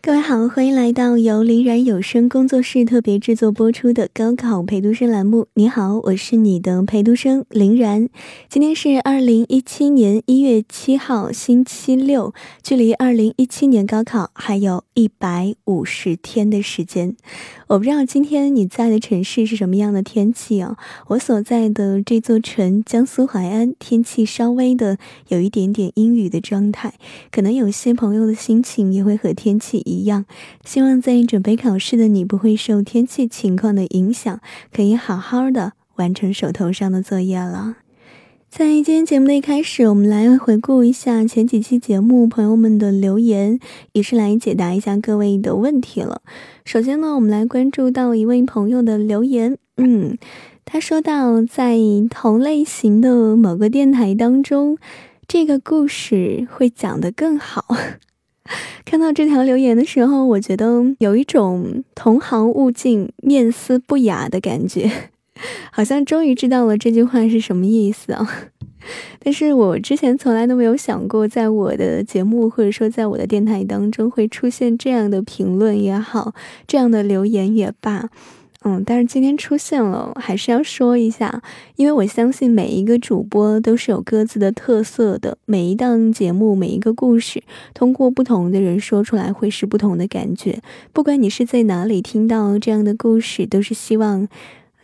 各位好，欢迎来到由林然有声工作室特别制作播出的高考陪读生栏目。你好，我是你的陪读生林然。今天是二零一七年一月七号，星期六，距离二零一七年高考还有一百五十天的时间。我不知道今天你在的城市是什么样的天气啊？我所在的这座城江苏淮安，天气稍微的有一点点阴雨的状态，可能有些朋友的心情也会和天气。一样，希望在准备考试的你不会受天气情况的影响，可以好好的完成手头上的作业了。在今天节目的一开始，我们来回顾一下前几期节目朋友们的留言，也是来解答一下各位的问题了。首先呢，我们来关注到一位朋友的留言，嗯，他说到在同类型的某个电台当中，这个故事会讲得更好。看到这条留言的时候，我觉得有一种同行勿近、面思不雅的感觉，好像终于知道了这句话是什么意思啊！但是我之前从来都没有想过，在我的节目或者说在我的电台当中会出现这样的评论也好，这样的留言也罢。嗯，但是今天出现了，还是要说一下，因为我相信每一个主播都是有各自的特色的，每一档节目、每一个故事，通过不同的人说出来，会是不同的感觉。不管你是在哪里听到这样的故事，都是希望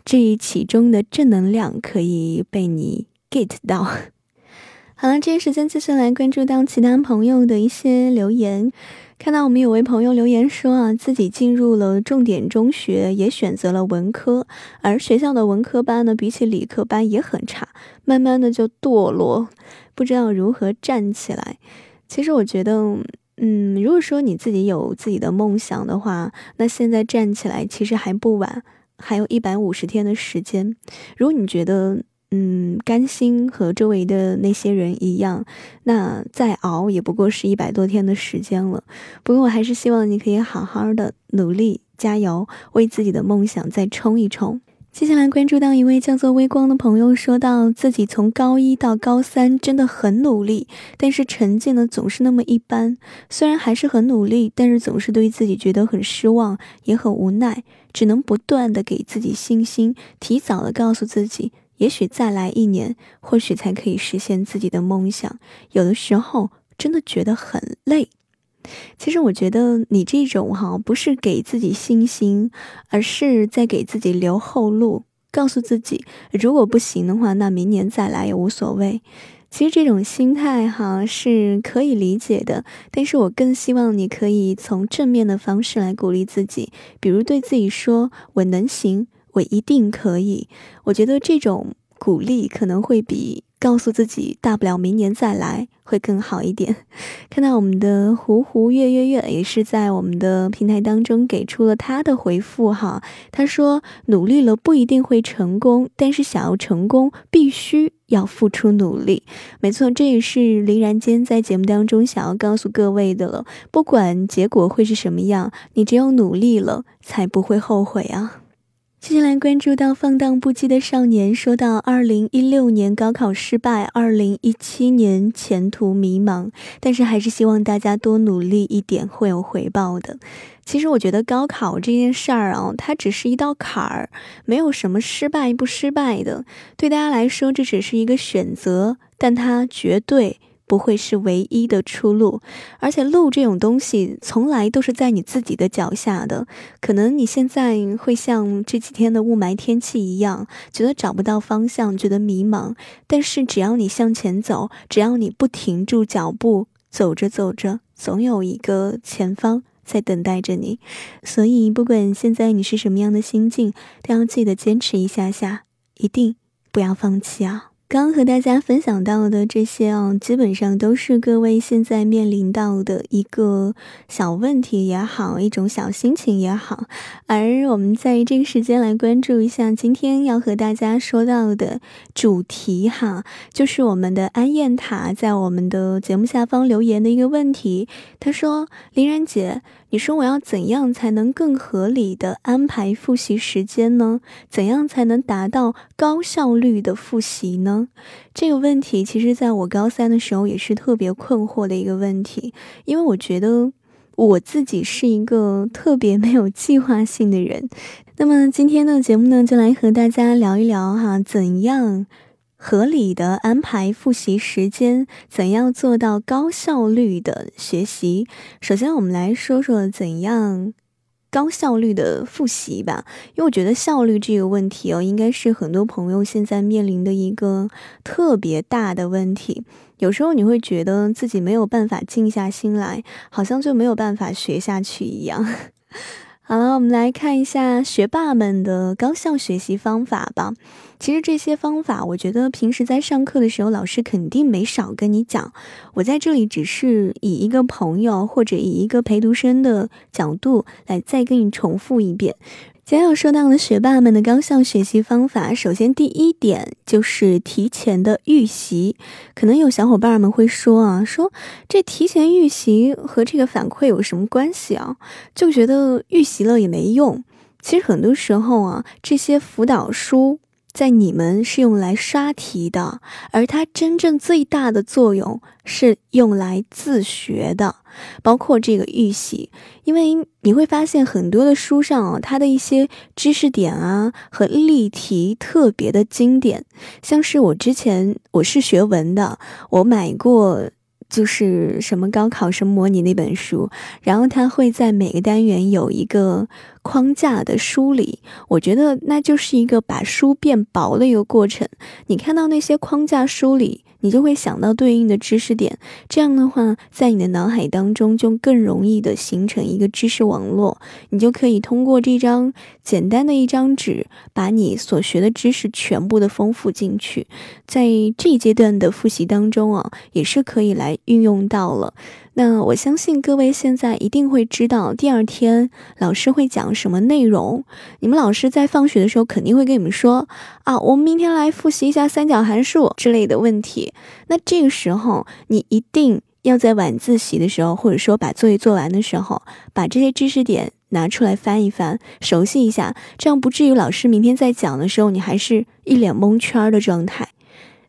这一其中的正能量可以被你 get 到。好了，这些时间继续来关注到其他朋友的一些留言。看到我们有位朋友留言说啊，自己进入了重点中学，也选择了文科，而学校的文科班呢，比起理科班也很差，慢慢的就堕落，不知道如何站起来。其实我觉得，嗯，如果说你自己有自己的梦想的话，那现在站起来其实还不晚，还有一百五十天的时间。如果你觉得，嗯，甘心和周围的那些人一样，那再熬也不过是一百多天的时间了。不过我还是希望你可以好好的努力加油，为自己的梦想再冲一冲。接下来关注到一位叫做微光的朋友，说到自己从高一到高三真的很努力，但是成绩呢总是那么一般。虽然还是很努力，但是总是对自己觉得很失望，也很无奈，只能不断的给自己信心，提早的告诉自己。也许再来一年，或许才可以实现自己的梦想。有的时候真的觉得很累。其实我觉得你这种哈，不是给自己信心，而是在给自己留后路，告诉自己，如果不行的话，那明年再来也无所谓。其实这种心态哈是可以理解的，但是我更希望你可以从正面的方式来鼓励自己，比如对自己说：“我能行。”我一定可以，我觉得这种鼓励可能会比告诉自己大不了明年再来会更好一点。看到我们的胡胡月月月也是在我们的平台当中给出了他的回复哈，他说努力了不一定会成功，但是想要成功必须要付出努力。没错，这也是林然间在节目当中想要告诉各位的了。不管结果会是什么样，你只有努力了，才不会后悔啊。接下来关注到放荡不羁的少年，说到二零一六年高考失败，二零一七年前途迷茫，但是还是希望大家多努力一点，会有回报的。其实我觉得高考这件事儿啊，它只是一道坎儿，没有什么失败不失败的。对大家来说，这只是一个选择，但它绝对。不会是唯一的出路，而且路这种东西从来都是在你自己的脚下的。可能你现在会像这几天的雾霾天气一样，觉得找不到方向，觉得迷茫。但是只要你向前走，只要你不停住脚步，走着走着，总有一个前方在等待着你。所以，不管现在你是什么样的心境，都要记得坚持一下下，一定不要放弃啊！刚和大家分享到的这些啊，基本上都是各位现在面临到的一个小问题也好，一种小心情也好。而我们在这个时间来关注一下今天要和大家说到的主题哈，就是我们的安燕塔在我们的节目下方留言的一个问题。他说：“林然姐。”你说我要怎样才能更合理的安排复习时间呢？怎样才能达到高效率的复习呢？这个问题其实在我高三的时候也是特别困惑的一个问题，因为我觉得，我自己是一个特别没有计划性的人。那么今天的节目呢，就来和大家聊一聊哈，怎样合理的安排复习时间，怎样做到高效率的学习。首先，我们来说说怎样。高效率的复习吧，因为我觉得效率这个问题哦，应该是很多朋友现在面临的一个特别大的问题。有时候你会觉得自己没有办法静下心来，好像就没有办法学下去一样。好了，我们来看一下学霸们的高效学习方法吧。其实这些方法，我觉得平时在上课的时候，老师肯定没少跟你讲。我在这里只是以一个朋友或者以一个陪读生的角度来再跟你重复一遍。今天要说到的学霸们的高效学习方法，首先第一点就是提前的预习。可能有小伙伴们会说啊，说这提前预习和这个反馈有什么关系啊？就觉得预习了也没用。其实很多时候啊，这些辅导书。在你们是用来刷题的，而它真正最大的作用是用来自学的，包括这个预习。因为你会发现很多的书上啊，它的一些知识点啊和例题特别的经典，像是我之前我是学文的，我买过。就是什么高考生模拟那本书，然后它会在每个单元有一个框架的梳理，我觉得那就是一个把书变薄的一个过程。你看到那些框架梳理。你就会想到对应的知识点，这样的话，在你的脑海当中就更容易的形成一个知识网络。你就可以通过这张简单的一张纸，把你所学的知识全部的丰富进去。在这一阶段的复习当中啊，也是可以来运用到了。那我相信各位现在一定会知道第二天老师会讲什么内容。你们老师在放学的时候肯定会跟你们说啊，我们明天来复习一下三角函数之类的问题。那这个时候你一定要在晚自习的时候，或者说把作业做完的时候，把这些知识点拿出来翻一翻，熟悉一下，这样不至于老师明天在讲的时候，你还是一脸蒙圈的状态。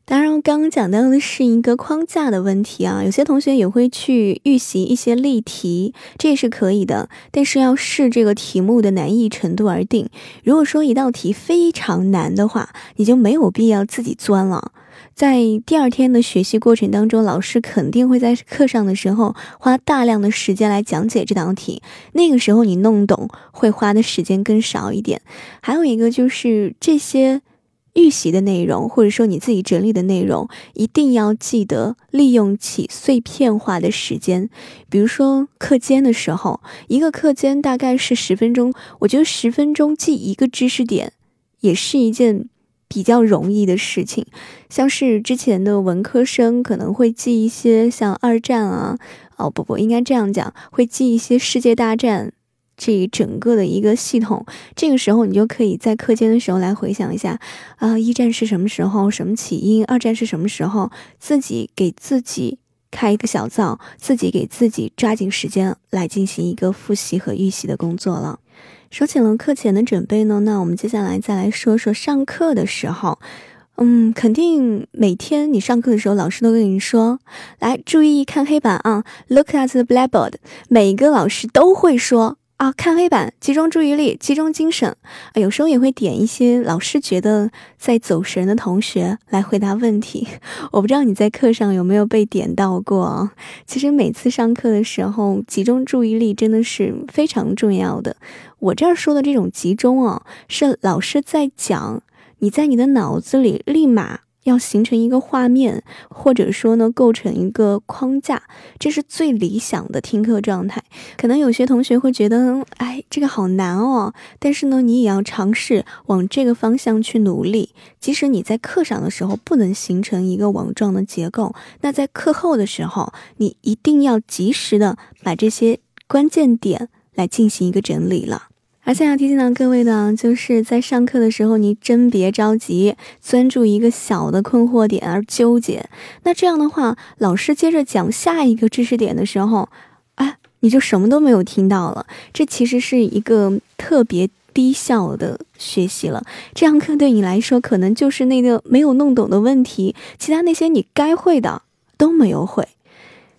当然，我刚刚讲到的是一个框架的问题啊，有些同学也会去预习一些例题，这也是可以的，但是要视这个题目的难易程度而定。如果说一道题非常难的话，你就没有必要自己钻了。在第二天的学习过程当中，老师肯定会在课上的时候花大量的时间来讲解这道题，那个时候你弄懂会花的时间更少一点。还有一个就是这些。预习的内容，或者说你自己整理的内容，一定要记得利用起碎片化的时间。比如说课间的时候，一个课间大概是十分钟，我觉得十分钟记一个知识点，也是一件比较容易的事情。像是之前的文科生可能会记一些像二战啊，哦不不，应该这样讲，会记一些世界大战。这整个的一个系统，这个时候你就可以在课间的时候来回想一下，啊，一战是什么时候，什么起因？二战是什么时候？自己给自己开一个小灶，自己给自己抓紧时间来进行一个复习和预习的工作了。说起了课前的准备呢，那我们接下来再来说说上课的时候。嗯，肯定每天你上课的时候，老师都跟你说，来注意看黑板啊，Look at the blackboard。每一个老师都会说。啊，看黑板，集中注意力，集中精神。啊有时候也会点一些老师觉得在走神的同学来回答问题。我不知道你在课上有没有被点到过啊。其实每次上课的时候，集中注意力真的是非常重要的。我这儿说的这种集中啊，是老师在讲，你在你的脑子里立马。要形成一个画面，或者说呢，构成一个框架，这是最理想的听课状态。可能有些同学会觉得，哎，这个好难哦。但是呢，你也要尝试往这个方向去努力。即使你在课上的时候不能形成一个网状的结构，那在课后的时候，你一定要及时的把这些关键点来进行一个整理了。而且要提醒到各位的，就是在上课的时候，你真别着急钻住一个小的困惑点而纠结。那这样的话，老师接着讲下一个知识点的时候，啊，你就什么都没有听到了。这其实是一个特别低效的学习了。这堂课对你来说，可能就是那个没有弄懂的问题，其他那些你该会的都没有会。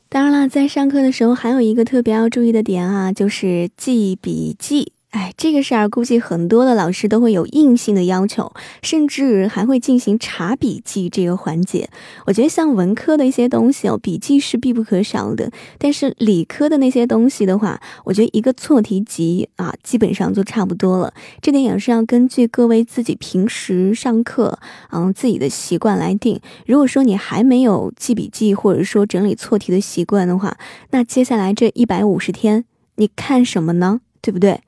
当然了，在上课的时候还有一个特别要注意的点啊，就是记笔记。哎，这个事儿估计很多的老师都会有硬性的要求，甚至还会进行查笔记这个环节。我觉得像文科的一些东西哦，笔记是必不可少的。但是理科的那些东西的话，我觉得一个错题集啊，基本上就差不多了。这点也是要根据各位自己平时上课嗯自己的习惯来定。如果说你还没有记笔记或者说整理错题的习惯的话，那接下来这一百五十天你看什么呢？对不对？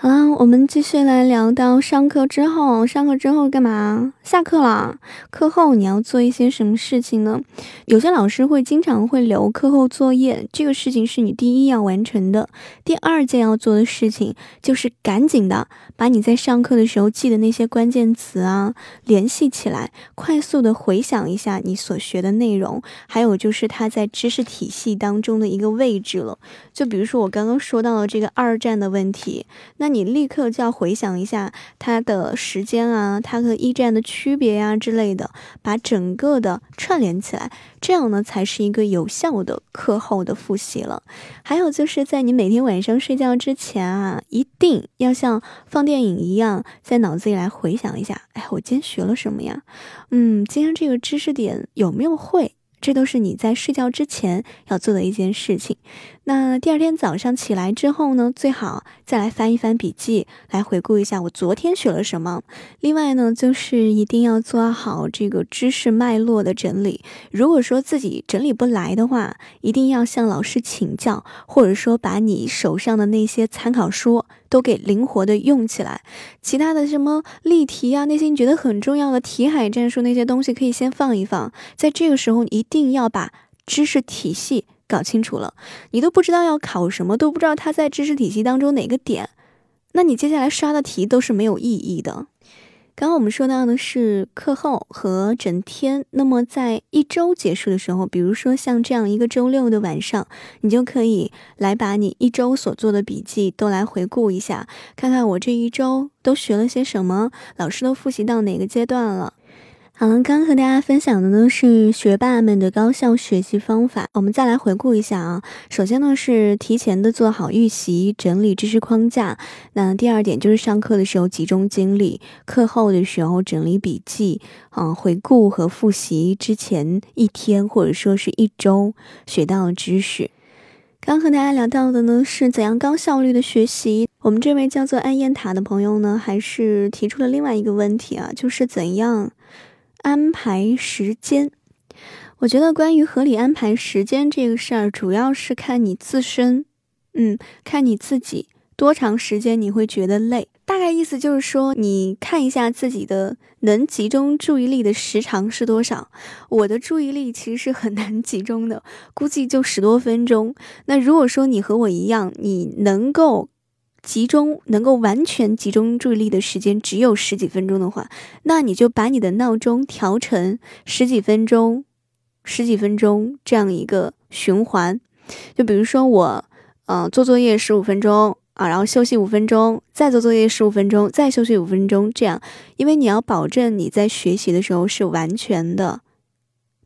好了，我们继续来聊到上课之后。上课之后干嘛？下课了。课后你要做一些什么事情呢？有些老师会经常会留课后作业，这个事情是你第一要完成的。第二件要做的事情就是赶紧的把你在上课的时候记的那些关键词啊联系起来，快速的回想一下你所学的内容，还有就是它在知识体系当中的一个位置了。就比如说我刚刚说到了这个二战的问题，那。你立刻就要回想一下它的时间啊，它和一战的区别呀之类的，把整个的串联起来，这样呢才是一个有效的课后的复习了。还有就是在你每天晚上睡觉之前啊，一定要像放电影一样，在脑子里来回想一下，哎，我今天学了什么呀？嗯，今天这个知识点有没有会？这都是你在睡觉之前要做的一件事情。那第二天早上起来之后呢，最好再来翻一翻笔记，来回顾一下我昨天学了什么。另外呢，就是一定要做好这个知识脉络的整理。如果说自己整理不来的话，一定要向老师请教，或者说把你手上的那些参考书都给灵活的用起来。其他的什么例题啊，那些你觉得很重要的题海战术那些东西，可以先放一放。在这个时候，一定要把知识体系。搞清楚了，你都不知道要考什么，都不知道它在知识体系当中哪个点，那你接下来刷的题都是没有意义的。刚刚我们说到的是课后和整天，那么在一周结束的时候，比如说像这样一个周六的晚上，你就可以来把你一周所做的笔记都来回顾一下，看看我这一周都学了些什么，老师都复习到哪个阶段了。好了，刚和大家分享的呢是学霸们的高效学习方法。我们再来回顾一下啊。首先呢是提前的做好预习，整理知识框架。那第二点就是上课的时候集中精力，课后的时候整理笔记，啊，回顾和复习之前一天或者说是一周学到的知识。刚和大家聊到的呢是怎样高效率的学习。我们这位叫做暗燕塔的朋友呢，还是提出了另外一个问题啊，就是怎样。安排时间，我觉得关于合理安排时间这个事儿，主要是看你自身，嗯，看你自己多长时间你会觉得累。大概意思就是说，你看一下自己的能集中注意力的时长是多少。我的注意力其实是很难集中的，估计就十多分钟。那如果说你和我一样，你能够。集中能够完全集中注意力的时间只有十几分钟的话，那你就把你的闹钟调成十几分钟、十几分钟这样一个循环。就比如说我，嗯，做作业十五分钟啊，然后休息五分钟，再做作业十五分钟，再休息五分钟，这样，因为你要保证你在学习的时候是完全的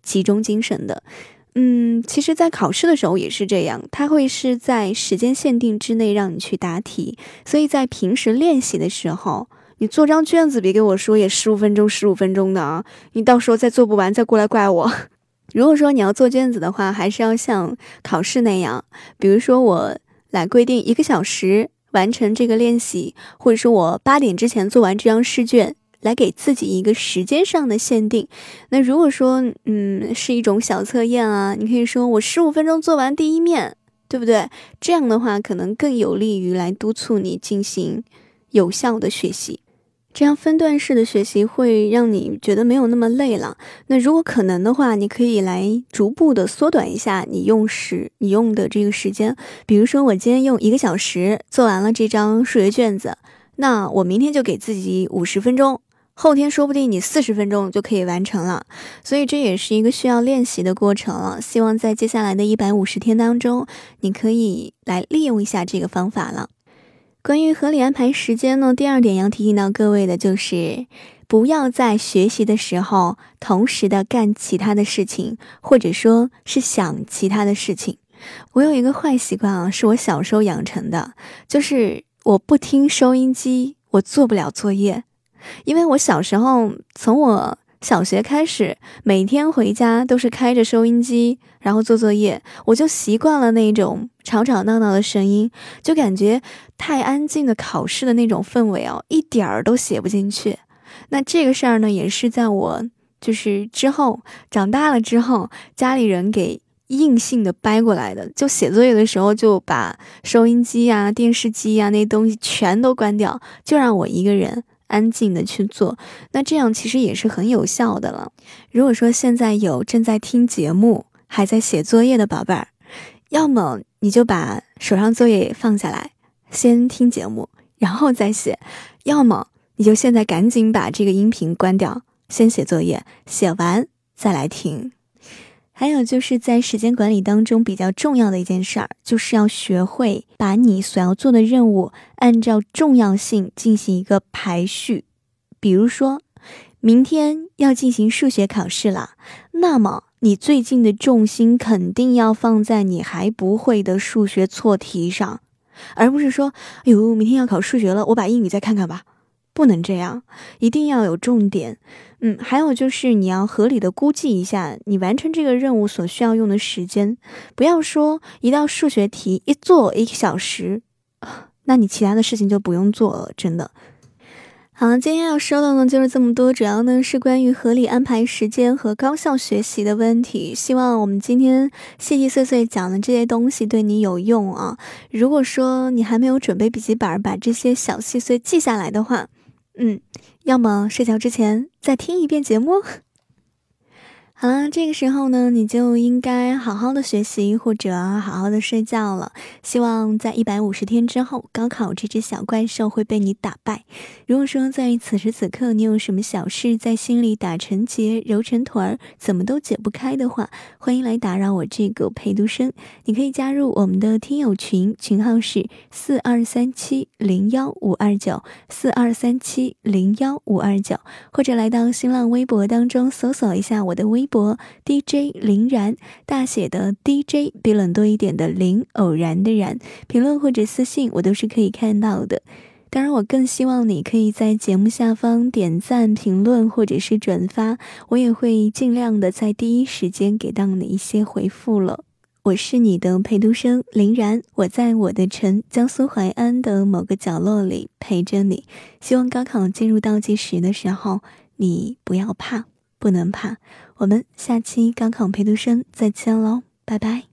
集中精神的。嗯，其实，在考试的时候也是这样，它会是在时间限定之内让你去答题，所以在平时练习的时候，你做张卷子，别给我说也十五分钟，十五分钟的啊，你到时候再做不完再过来怪我。如果说你要做卷子的话，还是要像考试那样，比如说我来规定一个小时完成这个练习，或者说我八点之前做完这张试卷。来给自己一个时间上的限定。那如果说，嗯，是一种小测验啊，你可以说我十五分钟做完第一面，对不对？这样的话，可能更有利于来督促你进行有效的学习。这样分段式的学习会让你觉得没有那么累了。那如果可能的话，你可以来逐步的缩短一下你用时你用的这个时间。比如说，我今天用一个小时做完了这张数学卷子，那我明天就给自己五十分钟。后天说不定你四十分钟就可以完成了，所以这也是一个需要练习的过程了。希望在接下来的一百五十天当中，你可以来利用一下这个方法了。关于合理安排时间呢，第二点要提醒到各位的就是。不要在学习的时候同时的干其他的事情，或者说是想其他的事情。我有一个坏习惯啊，是我小时候养成的，就是我不听收音机，我做不了作业。因为我小时候从我小学开始，每天回家都是开着收音机，然后做作业，我就习惯了那种吵吵闹闹的声音，就感觉太安静的考试的那种氛围哦，一点儿都写不进去。那这个事儿呢，也是在我就是之后长大了之后，家里人给硬性的掰过来的，就写作业的时候就把收音机啊、电视机啊那东西全都关掉，就让我一个人。安静的去做，那这样其实也是很有效的了。如果说现在有正在听节目、还在写作业的宝贝儿，要么你就把手上作业放下来，先听节目，然后再写；要么你就现在赶紧把这个音频关掉，先写作业，写完再来听。还有就是在时间管理当中比较重要的一件事儿，就是要学会把你所要做的任务按照重要性进行一个排序。比如说，明天要进行数学考试了，那么你最近的重心肯定要放在你还不会的数学错题上，而不是说，哎呦，明天要考数学了，我把英语再看看吧。不能这样，一定要有重点。嗯，还有就是你要合理的估计一下你完成这个任务所需要用的时间，不要说一道数学题一做一个小时，那你其他的事情就不用做了，真的。好了，今天要说的呢就是这么多，主要呢是关于合理安排时间和高效学习的问题。希望我们今天细细碎碎讲的这些东西对你有用啊！如果说你还没有准备笔记本把这些小细碎记下来的话，嗯，要么睡觉之前再听一遍节目。好了，这个时候呢，你就应该好好的学习或者好好的睡觉了。希望在一百五十天之后，高考这只小怪兽会被你打败。如果说在此时此刻你有什么小事在心里打成结、揉成团儿，怎么都解不开的话，欢迎来打扰我这个陪读生。你可以加入我们的听友群，群号是四二三七零幺五二九四二三七零幺五二九，或者来到新浪微博当中搜索一下我的微。博 DJ 林然大写的 DJ 比冷多一点的林偶然的然评论或者私信我都是可以看到的。当然，我更希望你可以在节目下方点赞、评论或者是转发，我也会尽量的在第一时间给到你一些回复了。我是你的陪读生林然，我在我的城江苏淮安的某个角落里陪着你。希望高考进入倒计时的时候，你不要怕。不能怕，我们下期高考陪读生再见喽，拜拜。